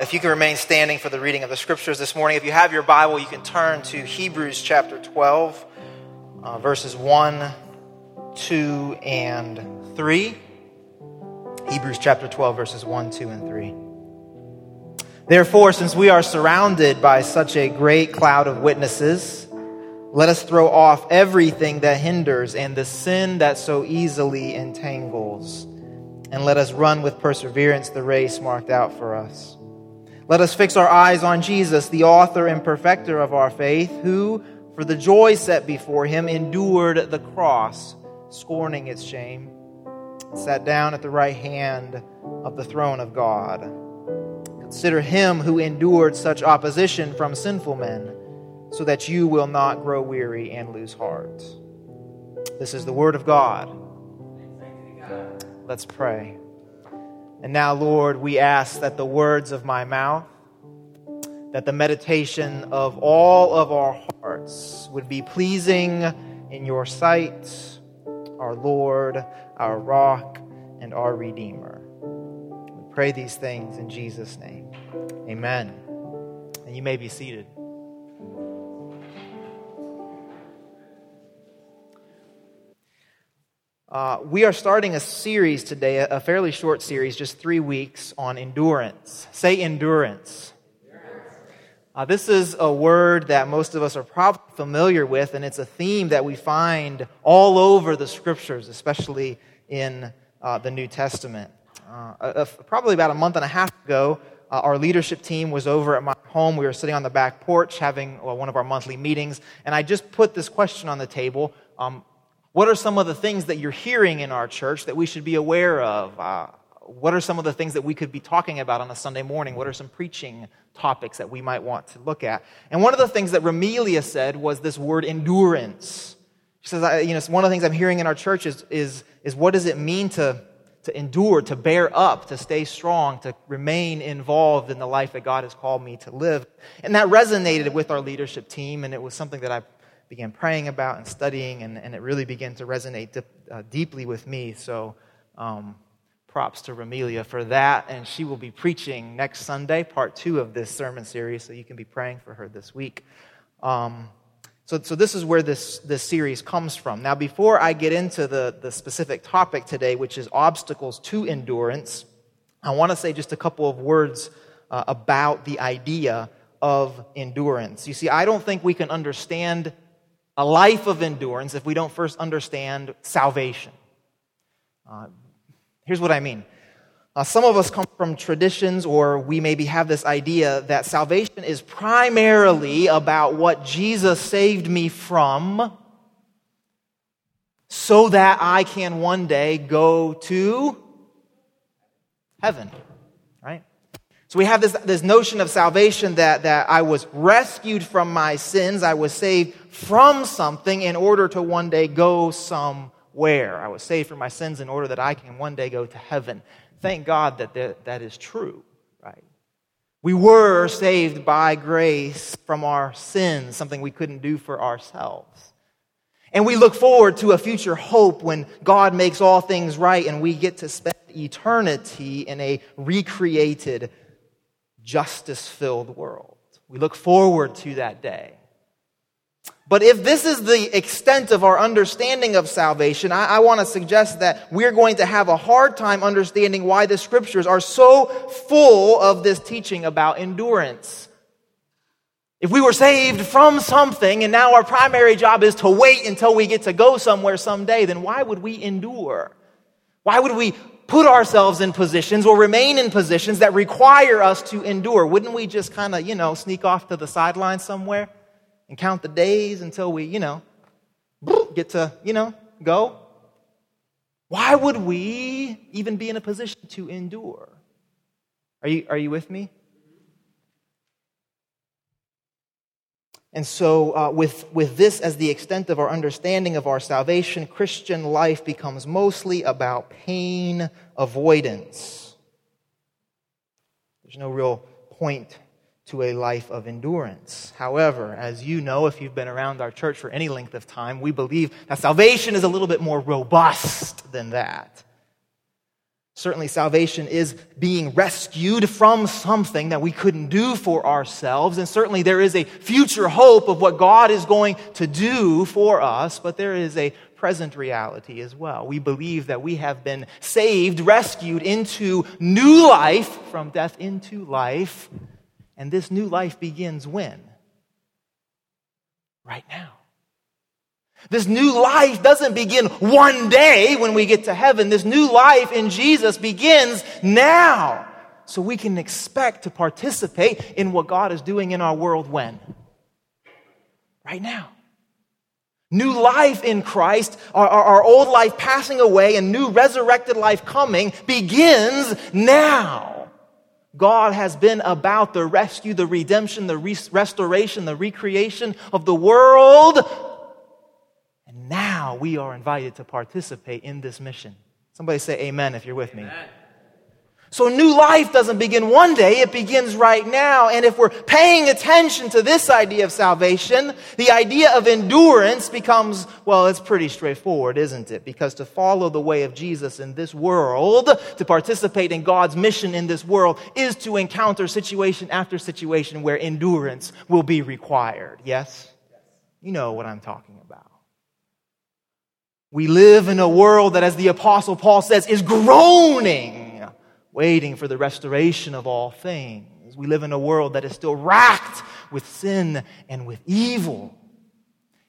If you can remain standing for the reading of the scriptures this morning, if you have your Bible, you can turn to Hebrews chapter 12, uh, verses 1, 2, and 3. Hebrews chapter 12, verses 1, 2, and 3. Therefore, since we are surrounded by such a great cloud of witnesses, let us throw off everything that hinders and the sin that so easily entangles, and let us run with perseverance the race marked out for us. Let us fix our eyes on Jesus, the author and perfecter of our faith, who, for the joy set before him, endured the cross, scorning its shame, and sat down at the right hand of the throne of God. Consider him who endured such opposition from sinful men, so that you will not grow weary and lose heart. This is the word of God. Let's pray. And now, Lord, we ask that the words of my mouth, that the meditation of all of our hearts would be pleasing in your sight, our Lord, our rock, and our Redeemer. We pray these things in Jesus' name. Amen. And you may be seated. Uh, we are starting a series today, a fairly short series, just three weeks, on endurance. Say endurance. Uh, this is a word that most of us are probably familiar with, and it's a theme that we find all over the scriptures, especially in uh, the New Testament. Uh, probably about a month and a half ago, uh, our leadership team was over at my home. We were sitting on the back porch having well, one of our monthly meetings, and I just put this question on the table um, what are some of the things that you're hearing in our church that we should be aware of? Uh, what are some of the things that we could be talking about on a Sunday morning? What are some preaching topics that we might want to look at? And one of the things that Ramelia said was this word endurance. She says, you know, one of the things I'm hearing in our church is, is, is what does it mean to, to endure, to bear up, to stay strong, to remain involved in the life that God has called me to live? And that resonated with our leadership team, and it was something that I began praying about and studying, and, and it really began to resonate dip, uh, deeply with me. So, um, props to Ramelia for that. And she will be preaching next Sunday, part two of this sermon series, so you can be praying for her this week. Um, so, so this is where this, this series comes from. Now, before I get into the, the specific topic today, which is obstacles to endurance, I want to say just a couple of words uh, about the idea of endurance. You see, I don't think we can understand a life of endurance if we don't first understand salvation. Uh, here's what I mean. Uh, some of us come from traditions, or we maybe have this idea that salvation is primarily about what Jesus saved me from so that I can one day go to heaven? So we have this, this notion of salvation that, that I was rescued from my sins. I was saved from something in order to one day go somewhere. I was saved from my sins in order that I can one day go to heaven. Thank God that that, is true, right? We were saved by grace from our sins, something we couldn't do for ourselves. And we look forward to a future hope when God makes all things right and we get to spend eternity in a recreated justice filled world. We look forward to that day. But if this is the extent of our understanding of salvation, I, I want to suggest that we're going to have a hard time understanding why the scriptures are so full of this teaching about endurance. If we were saved from something and now our primary job is to wait until we get to go somewhere someday, then why would we endure? Why would we put ourselves in positions or remain in positions that require us to endure. Wouldn't we just kind of, you know, sneak off to the sideline somewhere and count the days until we, you know, get to, you know, go? Why would we even be in a position to endure? Are you, are you with me? And so, uh, with, with this as the extent of our understanding of our salvation, Christian life becomes mostly about pain avoidance. There's no real point to a life of endurance. However, as you know, if you've been around our church for any length of time, we believe that salvation is a little bit more robust than that. Certainly, salvation is being rescued from something that we couldn't do for ourselves. And certainly, there is a future hope of what God is going to do for us, but there is a present reality as well. We believe that we have been saved, rescued into new life, from death into life. And this new life begins when? Right now. This new life doesn't begin one day when we get to heaven. This new life in Jesus begins now. So we can expect to participate in what God is doing in our world when? Right now. New life in Christ, our, our, our, old life passing away and new resurrected life coming begins now. God has been about the rescue, the redemption, the re- restoration, the recreation of the world now we are invited to participate in this mission. Somebody say amen if you're with me. So, new life doesn't begin one day, it begins right now. And if we're paying attention to this idea of salvation, the idea of endurance becomes, well, it's pretty straightforward, isn't it? Because to follow the way of Jesus in this world, to participate in God's mission in this world, is to encounter situation after situation where endurance will be required. Yes? You know what I'm talking about. We live in a world that, as the Apostle Paul says, is groaning, waiting for the restoration of all things. We live in a world that is still racked with sin and with evil.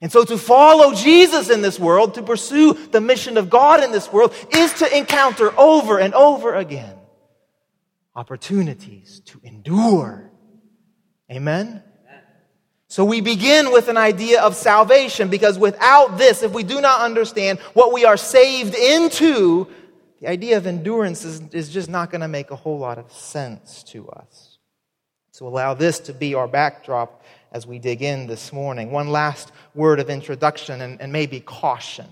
And so to follow Jesus in this world, to pursue the mission of God in this world, is to encounter over and over again opportunities to endure. Amen? So we begin with an idea of salvation because without this, if we do not understand what we are saved into, the idea of endurance is, is just not going to make a whole lot of sense to us. So allow this to be our backdrop as we dig in this morning. One last word of introduction and, and maybe caution.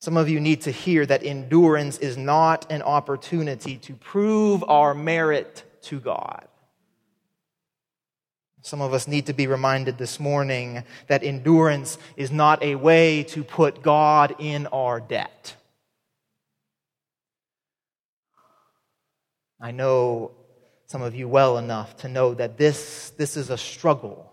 Some of you need to hear that endurance is not an opportunity to prove our merit to God. Some of us need to be reminded this morning that endurance is not a way to put God in our debt. I know some of you well enough to know that this, this is a struggle.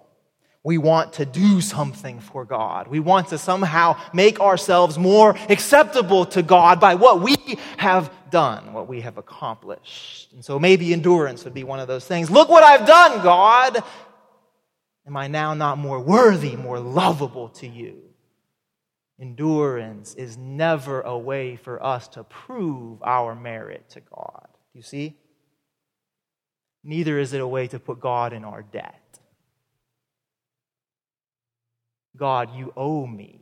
We want to do something for God. We want to somehow make ourselves more acceptable to God by what we have done, what we have accomplished. And so maybe endurance would be one of those things. Look what I've done, God. Am I now not more worthy, more lovable to you? Endurance is never a way for us to prove our merit to God. You see? Neither is it a way to put God in our debt. God, you owe me.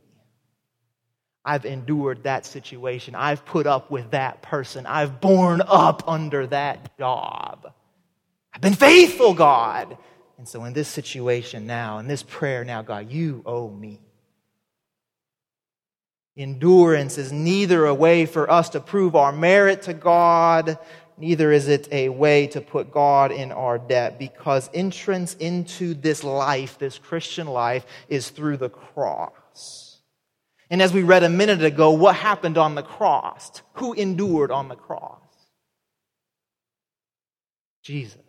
I've endured that situation. I've put up with that person. I've borne up under that job. I've been faithful, God. And so, in this situation now, in this prayer now, God, you owe me. Endurance is neither a way for us to prove our merit to God, neither is it a way to put God in our debt, because entrance into this life, this Christian life, is through the cross. And as we read a minute ago, what happened on the cross? Who endured on the cross? Jesus.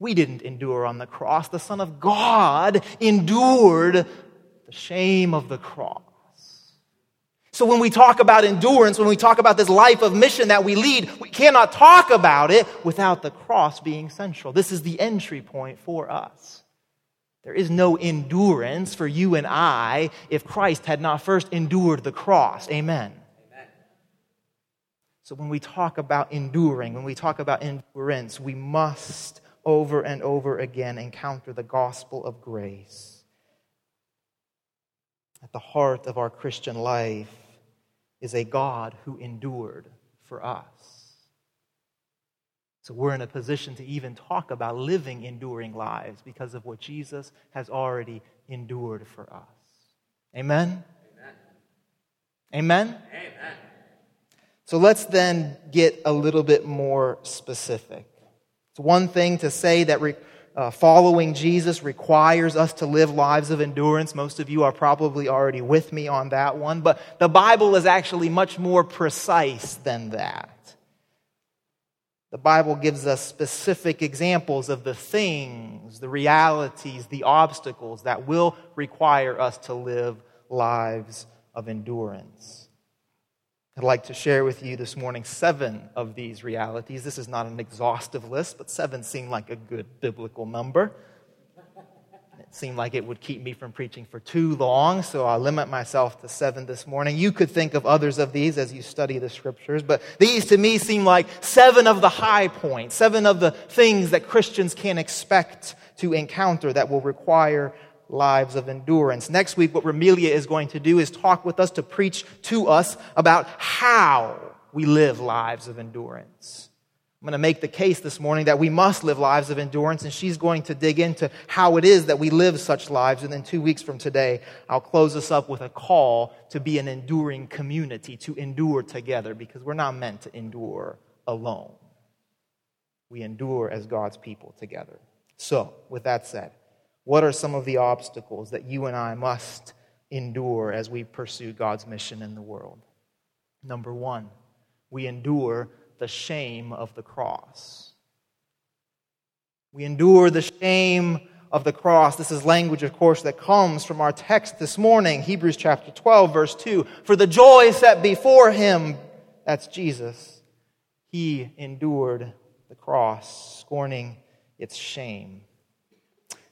We didn't endure on the cross. The Son of God endured the shame of the cross. So when we talk about endurance, when we talk about this life of mission that we lead, we cannot talk about it without the cross being central. This is the entry point for us. There is no endurance for you and I if Christ had not first endured the cross. Amen. Amen. So when we talk about enduring, when we talk about endurance, we must over and over again encounter the gospel of grace. At the heart of our Christian life is a God who endured for us. So we're in a position to even talk about living enduring lives because of what Jesus has already endured for us. Amen? Amen? Amen? Amen. So let's then get a little bit more specific. It's one thing to say that re- uh, following Jesus requires us to live lives of endurance. Most of you are probably already with me on that one, but the Bible is actually much more precise than that. The Bible gives us specific examples of the things, the realities, the obstacles that will require us to live lives of endurance. I'd like to share with you this morning seven of these realities. This is not an exhaustive list, but seven seem like a good biblical number. It seemed like it would keep me from preaching for too long, so I'll limit myself to seven this morning. You could think of others of these as you study the scriptures, but these to me seem like seven of the high points, seven of the things that Christians can expect to encounter that will require lives of endurance. Next week, what Ramelia is going to do is talk with us to preach to us about how we live lives of endurance. I'm going to make the case this morning that we must live lives of endurance, and she's going to dig into how it is that we live such lives. And then two weeks from today, I'll close us up with a call to be an enduring community, to endure together, because we're not meant to endure alone. We endure as God's people together. So, with that said, what are some of the obstacles that you and I must endure as we pursue God's mission in the world? Number one, we endure the shame of the cross. We endure the shame of the cross. This is language, of course, that comes from our text this morning, Hebrews chapter 12, verse 2. For the joy set before him, that's Jesus, he endured the cross, scorning its shame.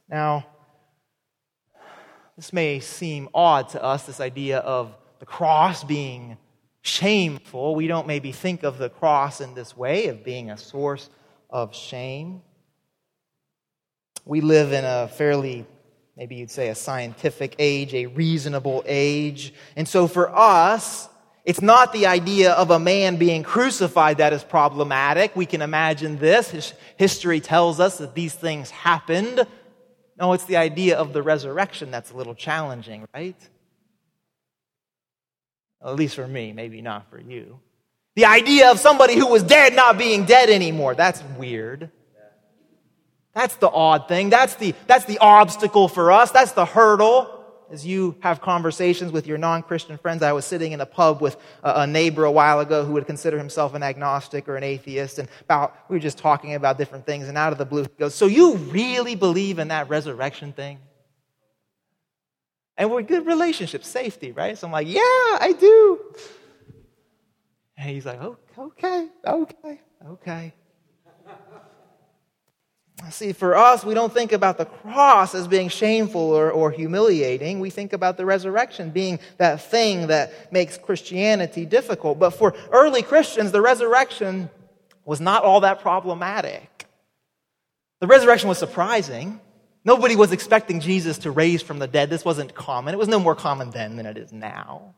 Now, this may seem odd to us, this idea of the cross being shameful. We don't maybe think of the cross in this way, of being a source of shame. We live in a fairly, maybe you'd say, a scientific age, a reasonable age. And so for us, it's not the idea of a man being crucified that is problematic. We can imagine this. History tells us that these things happened. No, it's the idea of the resurrection that's a little challenging, right? At least for me, maybe not for you. The idea of somebody who was dead not being dead anymore, that's weird. That's the odd thing. That's the, that's the obstacle for us. That's the hurdle as you have conversations with your non Christian friends. I was sitting in a pub with a, neighbor a while ago who would consider himself an agnostic or an atheist, and about, we were just talking about different things, and out of the blue, he goes, So you really believe in that resurrection thing? And we're good relationship, safety, right? So I'm like, Yeah, I do. And he's like, oh, Okay, okay, okay. See, for us, we don't think about the cross as being shameful or, or humiliating. We think about the resurrection being that thing that makes Christianity difficult. But for early Christians, the resurrection was not all that problematic. The resurrection was surprising. Nobody was expecting Jesus to raise from the dead. This wasn't common. It was no more common then than it is now.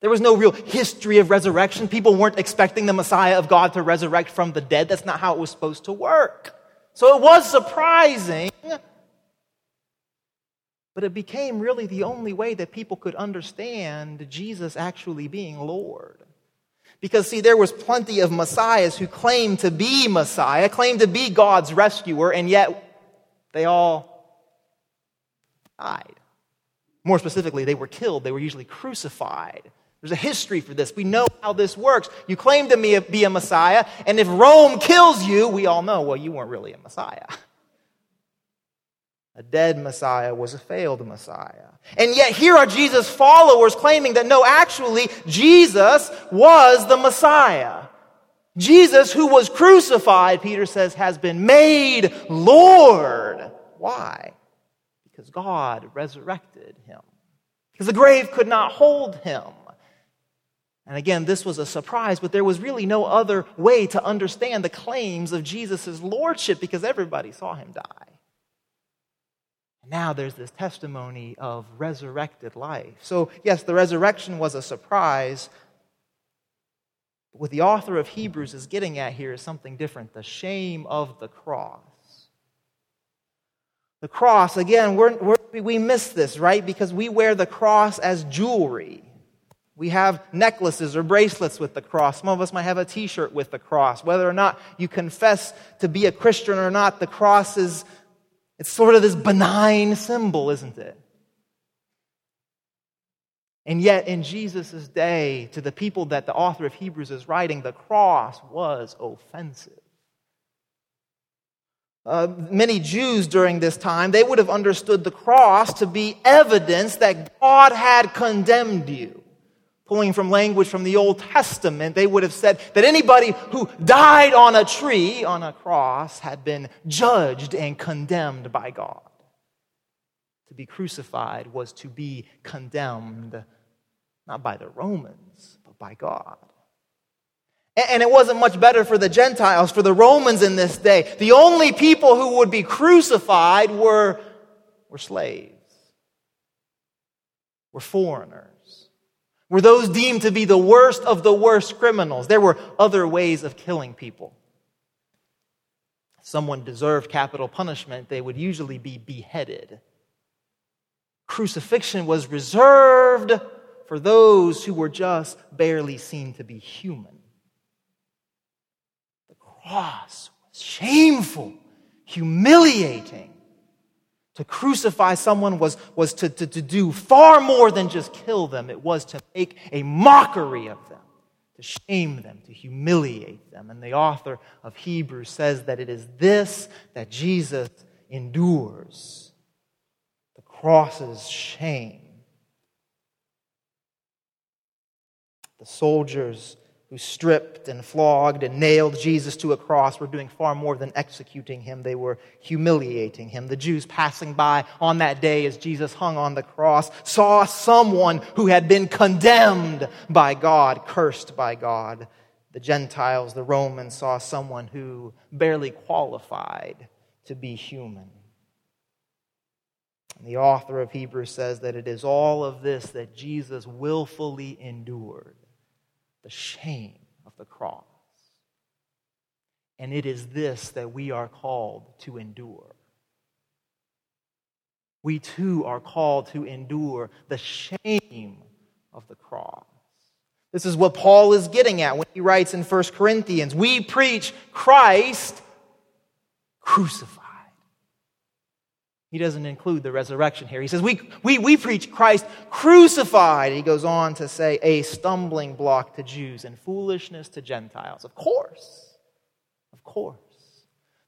There was no real history of resurrection. People weren't expecting the Messiah of God to resurrect from the dead. That's not how it was supposed to work. So it was surprising, but it became really the only way that people could understand Jesus actually being Lord. Because, see, there was plenty of messiahs who claimed to be Messiah, claimed to be God's rescuer, and yet they all died. More specifically, they were killed. They were usually crucified. There's a history for this. We know how this works. You claim to be a Messiah, and if Rome kills you, we all know, well, you weren't really a Messiah. A dead Messiah was a failed Messiah. And yet, here are Jesus' followers claiming that no, actually, Jesus was the Messiah. Jesus, who was crucified, Peter says, has been made Lord. Why? Because God resurrected him. Because the grave could not hold him. And again, this was a surprise, but there was really no other way to understand the claims of Jesus' lordship because everybody saw him die. Now there's this testimony of resurrected life. So, yes, the resurrection was a surprise. But what the author of Hebrews is getting at here is something different the shame of the cross. The cross, again, we're, we're, we miss this, right? Because we wear the cross as jewelry. We have necklaces or bracelets with the cross. Some of us might have a t shirt with the cross. Whether or not you confess to be a Christian or not, the cross is it's sort of this benign symbol, isn't it? And yet, in Jesus' day, to the people that the author of Hebrews is writing, the cross was offensive. Uh, many Jews during this time, they would have understood the cross to be evidence that God had condemned you. Pulling from language from the Old Testament, they would have said that anybody who died on a tree, on a cross, had been judged and condemned by God. To be crucified was to be condemned not by the Romans, but by God. And it wasn't much better for the Gentiles, for the Romans in this day. The only people who would be crucified were, were slaves, were foreigners, were those deemed to be the worst of the worst criminals. There were other ways of killing people. If someone deserved capital punishment, they would usually be beheaded. Crucifixion was reserved for those who were just barely seen to be human. The cross was shameful, humiliating. To crucify someone was, was to, to, to do far more than just kill them, it was to make a mockery of them, to shame them, to humiliate them. And the author of Hebrews says that it is this that Jesus endures the cross's shame. The soldiers who stripped and flogged and nailed Jesus to a cross were doing far more than executing him. They were humiliating him. The Jews passing by on that day as Jesus hung on the cross saw someone who had been condemned by God, cursed by God. The Gentiles, the Romans, saw someone who barely qualified to be human. And the author of Hebrews says that it is all of this that Jesus willfully endured the shame of the cross. And it is this that we are called to endure. We too are called to endure the shame of the cross. This is what Paul is getting at when he writes in 1 Corinthians We preach Christ crucified. He doesn't include the resurrection here. He says, we, we, we preach Christ crucified. He goes on to say, a stumbling block to Jews and foolishness to Gentiles. Of course. Of course.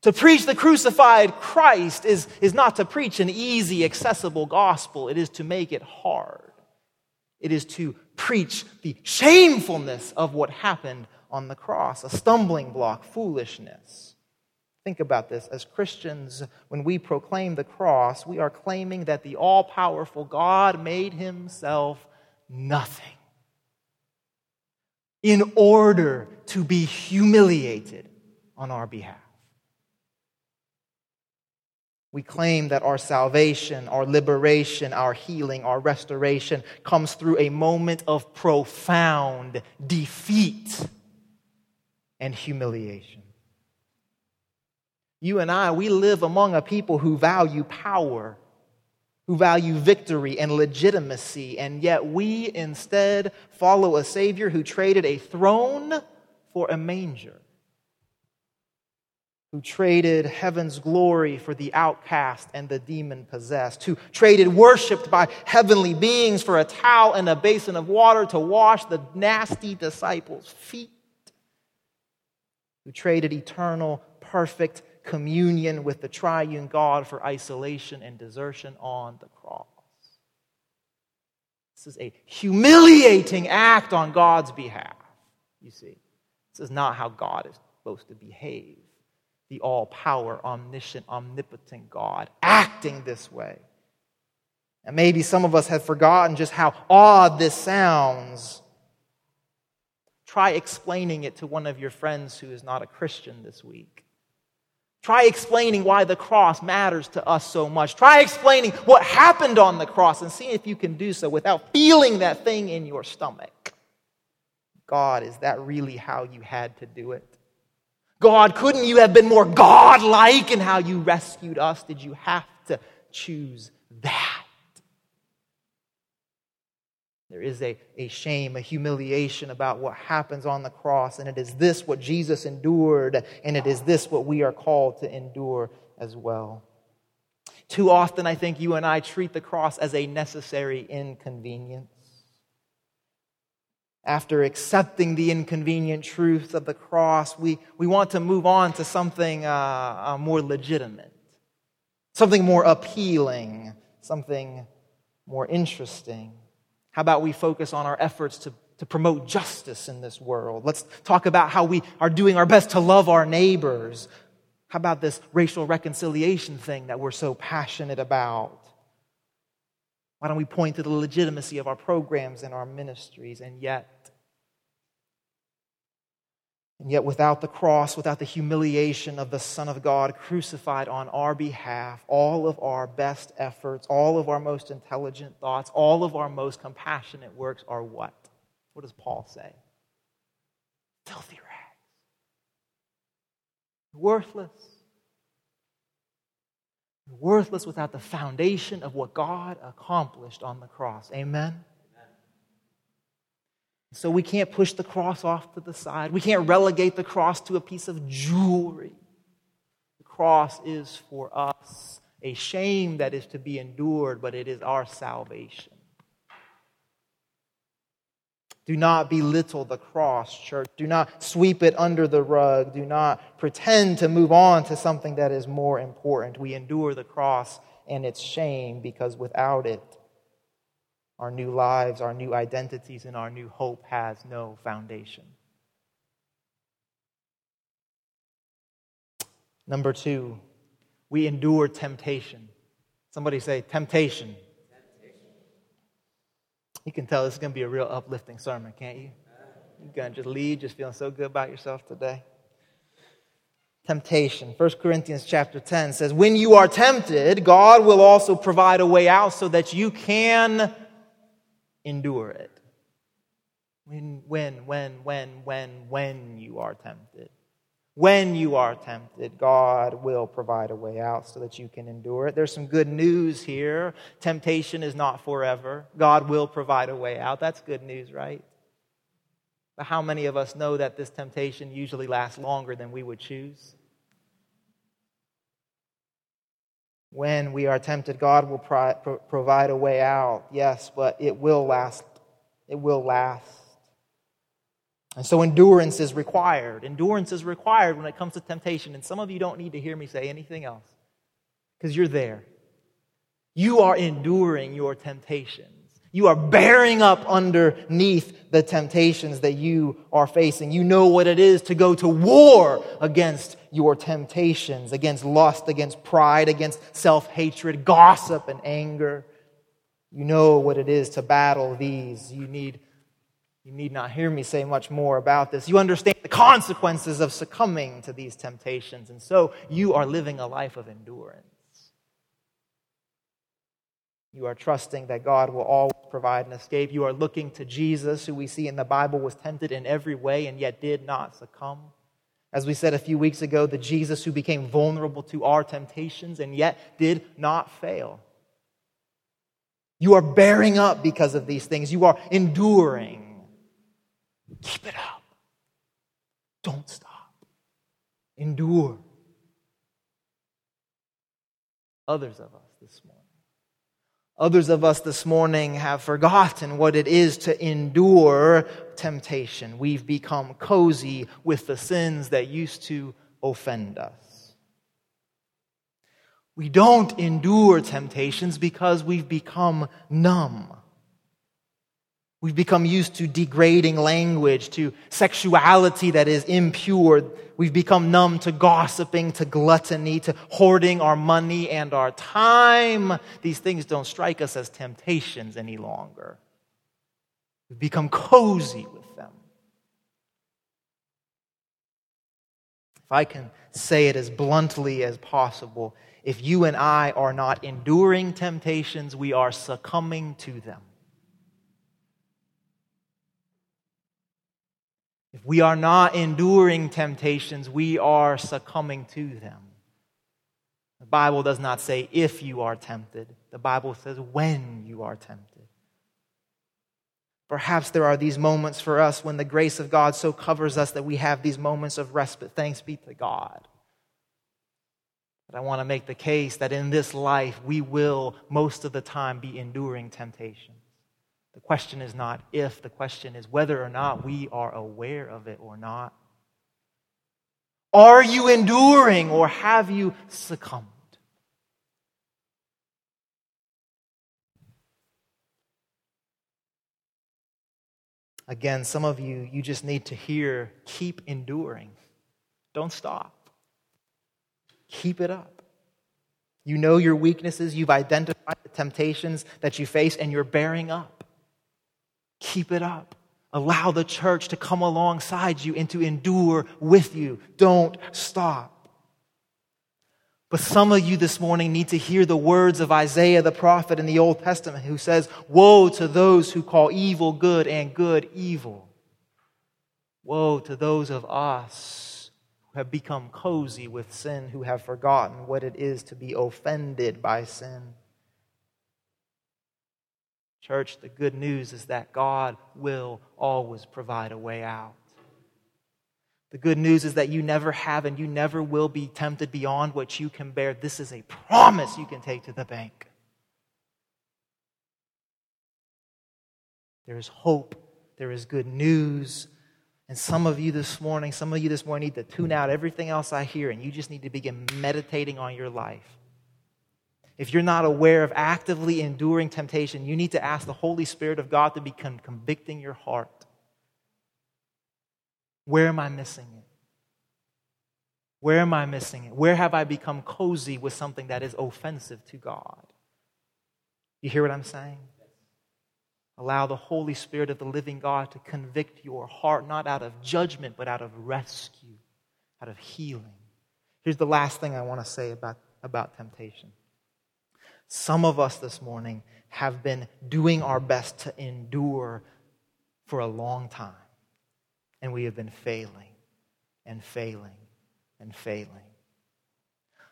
To preach the crucified Christ is, is not to preach an easy, accessible gospel, it is to make it hard. It is to preach the shamefulness of what happened on the cross, a stumbling block, foolishness. Think about this. As Christians, when we proclaim the cross, we are claiming that the all powerful God made himself nothing in order to be humiliated on our behalf. We claim that our salvation, our liberation, our healing, our restoration comes through a moment of profound defeat and humiliation. You and I, we live among a people who value power, who value victory and legitimacy, and yet we instead follow a Savior who traded a throne for a manger, who traded heaven's glory for the outcast and the demon possessed, who traded worshiped by heavenly beings for a towel and a basin of water to wash the nasty disciples' feet, who traded eternal, perfect communion with the triune God for isolation and desertion on the cross. This is a humiliating act on God's behalf, you see. This is not how God is supposed to behave. The all power, omniscient, omnipotent God acting this way. And maybe some of us have forgotten just how odd this sounds. Try explaining it to one of your friends who is not a Christian this week. Try explaining why the cross matters to us so much. Try explaining what happened on the cross and see if you can do so without feeling that thing in your stomach. God, is that really how you had to do it? God, couldn't you have been more God-like in how you rescued us? Did you have to choose that? There is a, a shame, a humiliation about what happens on the cross, and it is this what Jesus endured, and it is this what we are called to endure as well. Too often, I think you and I treat the cross as a necessary inconvenience. After accepting the inconvenient truth of the cross, we, we want to move on to something uh, uh, more legitimate, something more appealing, something more interesting. How about we focus on our efforts to, to promote justice in this world? Let's talk about how we are doing our best to love our neighbors. How about this racial reconciliation thing that we're so passionate about? Why don't we point to the legitimacy of our programs and our ministries? And yet, and yet, without the cross, without the humiliation of the Son of God crucified on our behalf, all of our best efforts, all of our most intelligent thoughts, all of our most compassionate works are what? What does Paul say? Filthy rags. Worthless. Worthless without the foundation of what God accomplished on the cross. Amen? So we can't push the cross off to the side. We can't relegate the cross to a piece of jewelry. The cross is for us a shame that is to be endured, but it is our salvation. Do not belittle the cross, church. Do not sweep it under the rug. Do not pretend to move on to something that is more important. We endure the cross and its shame because without it, our new lives, our new identities, and our new hope has no foundation. Number two, we endure temptation. Somebody say, temptation. temptation. You can tell this is going to be a real uplifting sermon, can't you? You're going to just leave just feeling so good about yourself today. Temptation. 1 Corinthians chapter 10 says, When you are tempted, God will also provide a way out so that you can endure it. When, when, when, when, when, when you are tempted. When you are tempted, God will provide a way out so that you can endure it. There's some good news here. Temptation is not forever. God will provide a way out. That's good news, right? But how many of us know that this temptation usually lasts longer than we would choose? When we are tempted, God will pro- pro- provide a way out, yes, but it will last. It will last. And so endurance is required. Endurance is required when it comes to temptation. And some of you don't need to hear me say anything else because you're there. You are enduring your temptation. You are bearing up underneath the temptations that you are facing. You know what it is to go to war against your temptations, against lust, against pride, against self hatred, gossip, and anger. You know what it is to battle these. You need, you need not hear me say much more about this. You understand the consequences of succumbing to these temptations, and so you are living a life of endurance. You are trusting that God will always provide an escape. You are looking to Jesus, who we see in the Bible was tempted in every way and yet did not succumb. As we said a few weeks ago, the Jesus who became vulnerable to our temptations and yet did not fail. You are bearing up because of these things. You are enduring. Keep it up. Don't stop. Endure. Others of us this morning Others of us this morning have forgotten what it is to endure temptation. We've become cozy with the sins that used to offend us. We don't endure temptations because we've become numb. We've become used to degrading language, to sexuality that is impure. We've become numb to gossiping, to gluttony, to hoarding our money and our time. These things don't strike us as temptations any longer. We've become cozy with them. If I can say it as bluntly as possible, if you and I are not enduring temptations, we are succumbing to them. If we are not enduring temptations, we are succumbing to them. The Bible does not say if you are tempted, the Bible says when you are tempted. Perhaps there are these moments for us when the grace of God so covers us that we have these moments of respite. Thanks be to God. But I want to make the case that in this life, we will most of the time be enduring temptation. The question is not if, the question is whether or not we are aware of it or not. Are you enduring or have you succumbed? Again, some of you, you just need to hear keep enduring. Don't stop. Keep it up. You know your weaknesses, you've identified the temptations that you face, and you're bearing up. Keep it up. Allow the church to come alongside you and to endure with you. Don't stop. But some of you this morning need to hear the words of Isaiah the prophet in the Old Testament who says, Woe to those who call evil good and good evil. Woe to those of us who have become cozy with sin, who have forgotten what it is to be offended by sin. Church, the good news is that God will always provide a way out. The good news is that you never have and you never will be tempted beyond what you can bear. This is a promise you can take to the bank. There is hope, there is good news. And some of you this morning, some of you this morning need to tune out everything else I hear and you just need to begin meditating on your life. If you're not aware of actively enduring temptation, you need to ask the Holy Spirit of God to become convicting your heart. Where am I missing it? Where am I missing it? Where have I become cozy with something that is offensive to God? You hear what I'm saying? Allow the Holy Spirit of the living God to convict your heart, not out of judgment, but out of rescue, out of healing. Here's the last thing I want to say about, about temptation. Some of us this morning have been doing our best to endure for a long time and we have been failing and failing and failing.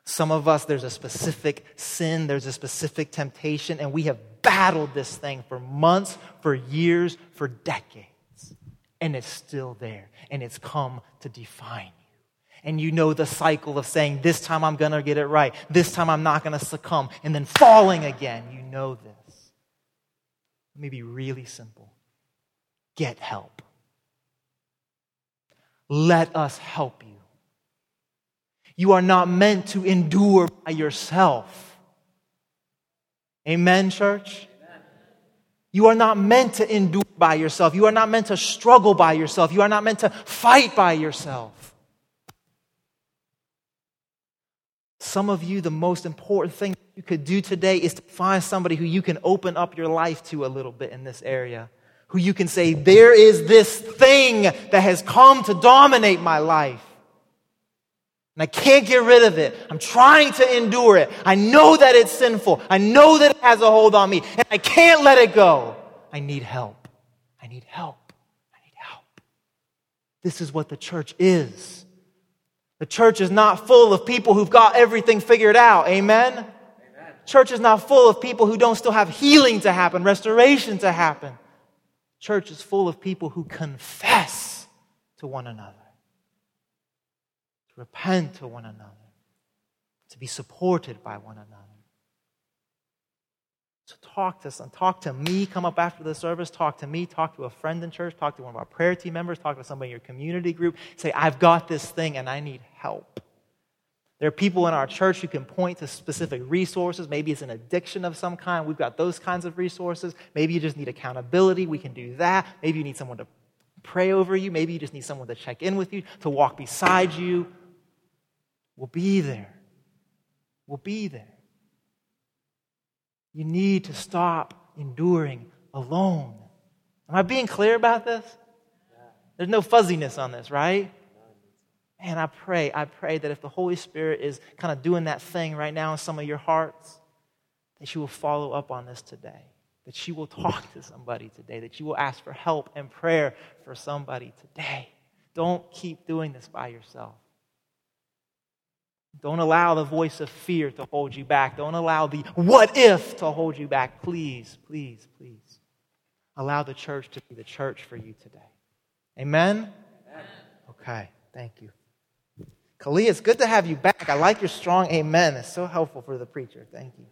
Some of us, there's a specific sin, there's a specific temptation, and we have battled this thing for months, for years, for decades. And it's still there, and it's come to define. And you know the cycle of saying, This time I'm going to get it right, this time I'm not going to succumb, and then falling again. You know this. Let me be really simple get help. Let us help you. You are not meant to endure by yourself. Amen, church? You are not meant to endure by yourself. You are not meant to struggle by yourself. You are not meant to fight by yourself. Some of you, the most important thing you could do today is to find somebody who you can open up your life to a little bit in this area who you can say, there is this thing that has come to dominate my life. And I can't get rid of it. I'm trying to endure it. I know that it's sinful. I know that it has a hold on me. And I can't let it go. I need help. I need help. I need help. This is what the church is. The church is not full of people who've got everything figured out. Amen? Amen. Church is not full of people who don't still have healing to happen, restoration to happen. Church is full of people who confess to one another, to repent to one another, to be supported by one another. So talk to some, talk to me, come up after the service, talk to me, talk to a friend in church, talk to one of our prayer team members, talk to somebody in your community group. Say, I've got this thing and I need help. There are people in our church who can point to specific resources. Maybe it's an addiction of some kind. We've got those kinds of resources. Maybe you just need accountability. We can do that. Maybe you need someone to pray over you. Maybe you just need someone to check in with you, to walk beside you. We'll be there. We'll be there. You need to stop enduring alone. Am I being clear about this? There's no fuzziness on this, right? Man, I pray, I pray that if the Holy Spirit is kind of doing that thing right now in some of your hearts, that you will follow up on this today. That you will talk to somebody today. That you will ask for help and prayer for somebody today. Don't keep doing this by yourself. Don't allow the voice of fear to hold you back. Don't allow the what if to hold you back. Please, please, please. allow the church to be the church for you today. Amen? Amen. Okay, thank you. Kalia, it's good to have you back. I like your strong amen. It's so helpful for the preacher. Thank you.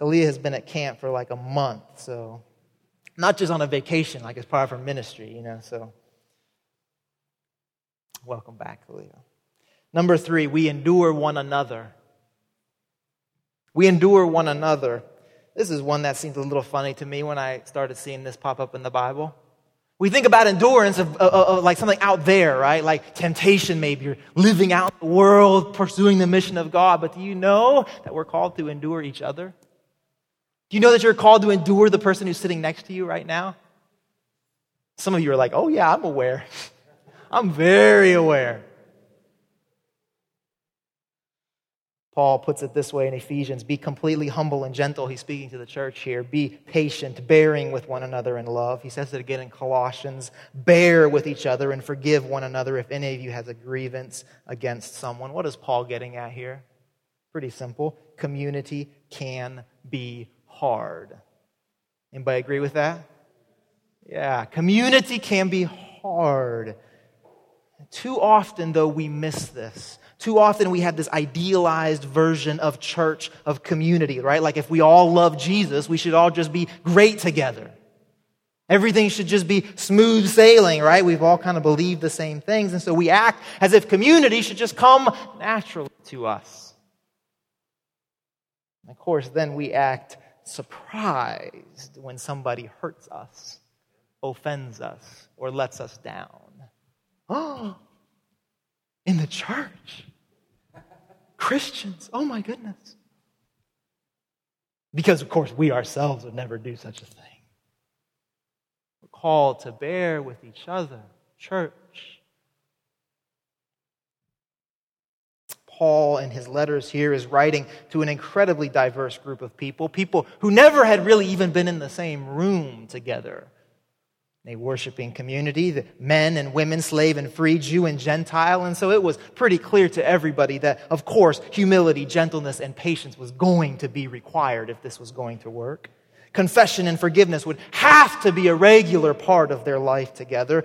Kalia has been at camp for like a month, so not just on a vacation, like it's part of her ministry, you know, so welcome back, Kalia. Number three, we endure one another. We endure one another. This is one that seems a little funny to me when I started seeing this pop up in the Bible. We think about endurance of, of, of, like something out there, right? Like temptation, maybe you're living out the world, pursuing the mission of God. But do you know that we're called to endure each other? Do you know that you're called to endure the person who's sitting next to you right now? Some of you are like, oh, yeah, I'm aware. I'm very aware. Paul puts it this way in Ephesians Be completely humble and gentle. He's speaking to the church here. Be patient, bearing with one another in love. He says it again in Colossians Bear with each other and forgive one another if any of you has a grievance against someone. What is Paul getting at here? Pretty simple. Community can be hard. Anybody agree with that? Yeah, community can be hard. Too often, though, we miss this. Too often we have this idealized version of church, of community, right? Like if we all love Jesus, we should all just be great together. Everything should just be smooth sailing, right? We've all kind of believed the same things, and so we act as if community should just come naturally to us. of course, then we act surprised when somebody hurts us, offends us, or lets us down. Oh, in the church. Christians. Oh my goodness. Because, of course, we ourselves would never do such a thing. We're called to bear with each other, church. Paul, in his letters here, is writing to an incredibly diverse group of people, people who never had really even been in the same room together a worshiping community, the men and women, slave and free, Jew and Gentile. And so it was pretty clear to everybody that, of course, humility, gentleness, and patience was going to be required if this was going to work. Confession and forgiveness would have to be a regular part of their life together.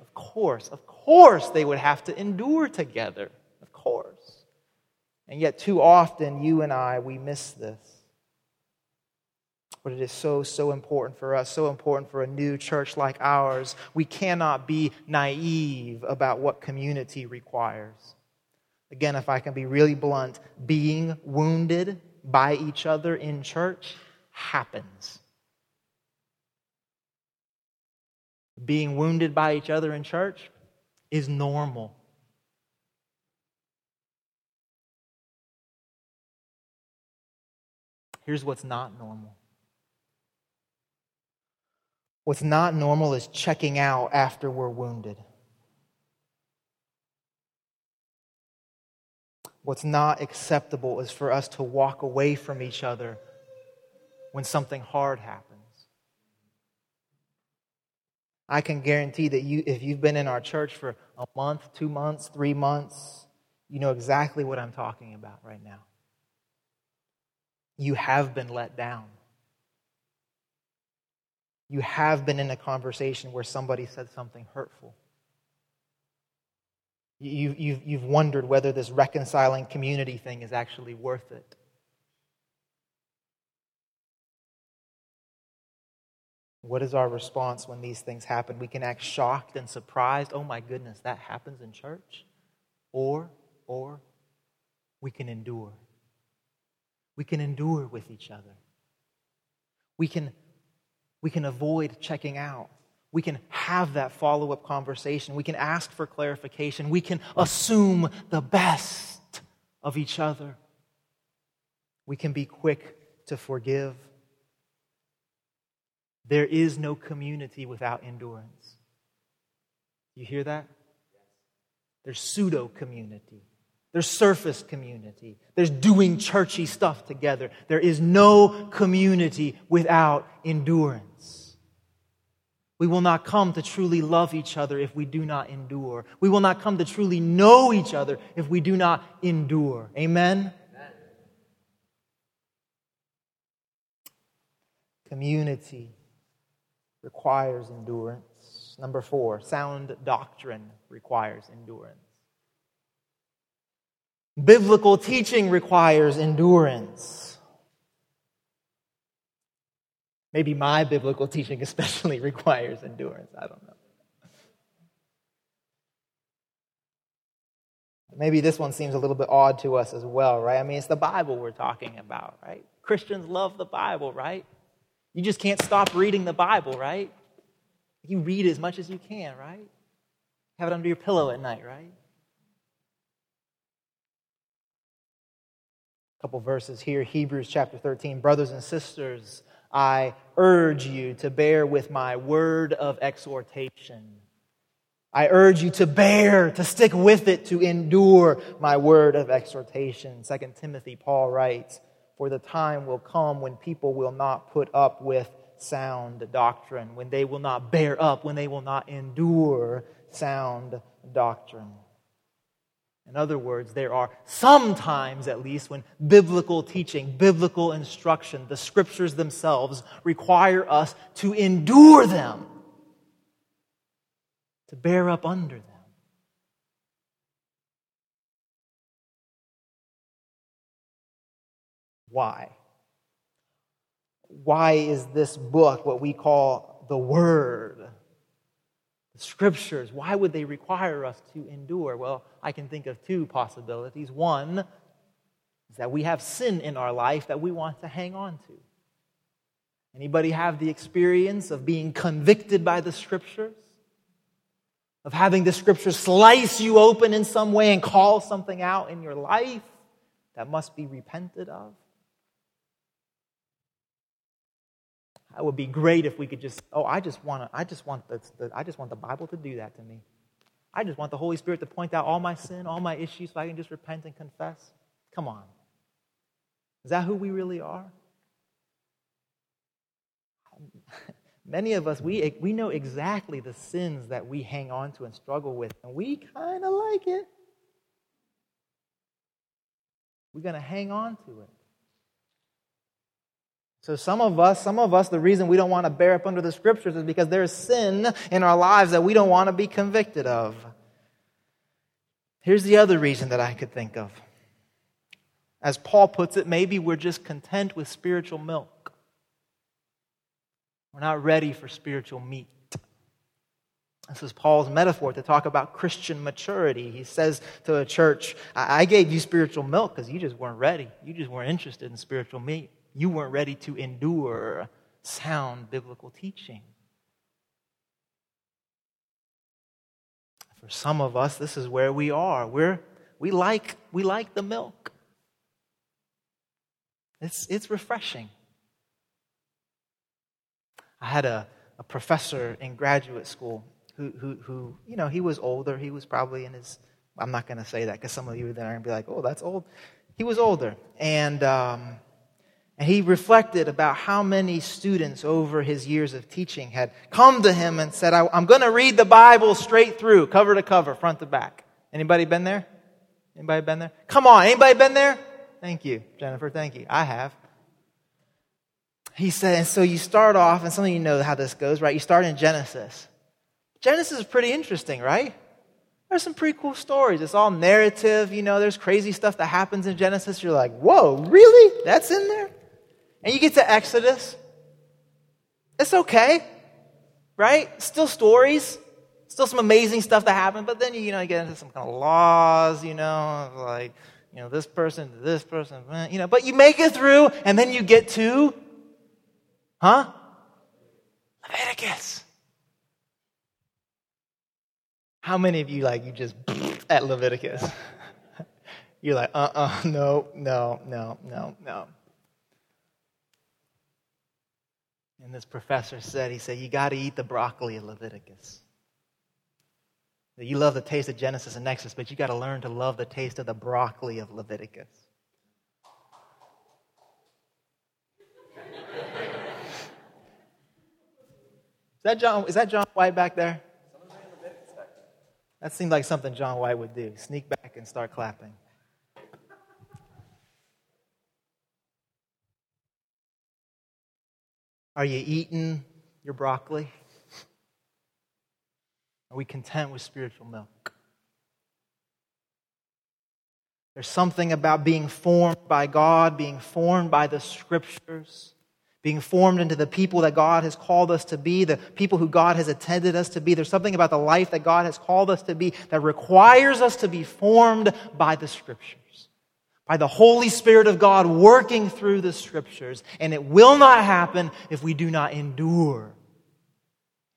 Of course, of course, they would have to endure together. Of course. And yet, too often, you and I, we miss this. But it is so, so important for us, so important for a new church like ours. We cannot be naive about what community requires. Again, if I can be really blunt, being wounded by each other in church happens. Being wounded by each other in church is normal. Here's what's not normal What's not normal is checking out after we're wounded. What's not acceptable is for us to walk away from each other when something hard happens. I can guarantee that you, if you've been in our church for a month, two months, three months, you know exactly what I'm talking about right now. You have been let down you have been in a conversation where somebody said something hurtful. You, you've, you've wondered whether this reconciling community thing is actually worth it. What is our response when these things happen? We can act shocked and surprised. Oh my goodness, that happens in church. Or, or, we can endure. We can endure with each other. We can we can avoid checking out. We can have that follow up conversation. We can ask for clarification. We can assume the best of each other. We can be quick to forgive. There is no community without endurance. You hear that? There's pseudo community. There's surface community. There's doing churchy stuff together. There is no community without endurance. We will not come to truly love each other if we do not endure. We will not come to truly know each other if we do not endure. Amen? Amen. Community requires endurance. Number four, sound doctrine requires endurance. Biblical teaching requires endurance. Maybe my biblical teaching especially requires endurance. I don't know. Maybe this one seems a little bit odd to us as well, right? I mean, it's the Bible we're talking about, right? Christians love the Bible, right? You just can't stop reading the Bible, right? You read as much as you can, right? Have it under your pillow at night, right? Couple verses here Hebrews chapter 13. Brothers and sisters, I urge you to bear with my word of exhortation. I urge you to bear, to stick with it, to endure my word of exhortation. Second Timothy, Paul writes, For the time will come when people will not put up with sound doctrine, when they will not bear up, when they will not endure sound doctrine. In other words, there are sometimes, at least, when biblical teaching, biblical instruction, the scriptures themselves require us to endure them to bear up under them. Why? Why is this book what we call the Word? The Scriptures, why would they require us to endure? Well, I can think of two possibilities. One is that we have sin in our life that we want to hang on to. Anybody have the experience of being convicted by the Scriptures? of having the scripture slice you open in some way and call something out in your life that must be repented of. That would be great if we could just, oh, I just want to, I just want the, the, I just want the Bible to do that to me. I just want the Holy Spirit to point out all my sin, all my issues, so I can just repent and confess. Come on. Is that who we really are? Many of us, we, we know exactly the sins that we hang on to and struggle with, and we kind of like it. We're going to hang on to it. So some of us, some of us, the reason we don't want to bear up under the scriptures is because there's sin in our lives that we don't want to be convicted of. Here's the other reason that I could think of. As Paul puts it, maybe we're just content with spiritual milk. We're not ready for spiritual meat. This is Paul's metaphor to talk about Christian maturity. He says to a church, I gave you spiritual milk because you just weren't ready. You just weren't interested in spiritual meat. You weren't ready to endure sound biblical teaching. For some of us, this is where we are. We're, we, like, we like the milk, it's, it's refreshing. I had a, a professor in graduate school who, who, who, you know, he was older. He was probably in his, I'm not going to say that because some of you are to be like, oh, that's old. He was older. And, um, and he reflected about how many students over his years of teaching had come to him and said, I'm going to read the Bible straight through, cover to cover, front to back. Anybody been there? Anybody been there? Come on, anybody been there? Thank you, Jennifer. Thank you. I have he said, and so you start off, and some of you know how this goes, right? You start in Genesis. Genesis is pretty interesting, right? There's some pretty cool stories. It's all narrative, you know, there's crazy stuff that happens in Genesis. You're like, whoa, really? That's in there? And you get to Exodus. It's okay, right? Still stories, still some amazing stuff that happened, but then you, know, you get into some kind of laws, you know, like, you know, this person this person, you know, but you make it through, and then you get to Huh? Leviticus. How many of you like you just at Leviticus? You're like, uh uh-uh, uh, no, no, no, no, no. And this professor said, he said, you got to eat the broccoli of Leviticus. You love the taste of Genesis and Exodus, but you got to learn to love the taste of the broccoli of Leviticus. is that John, is that John White back there? That seemed like something John White would do sneak back and start clapping. Are you eating your broccoli? Are we content with spiritual milk? There's something about being formed by God, being formed by the scriptures, being formed into the people that God has called us to be, the people who God has intended us to be. There's something about the life that God has called us to be that requires us to be formed by the scriptures, by the Holy Spirit of God working through the scriptures. And it will not happen if we do not endure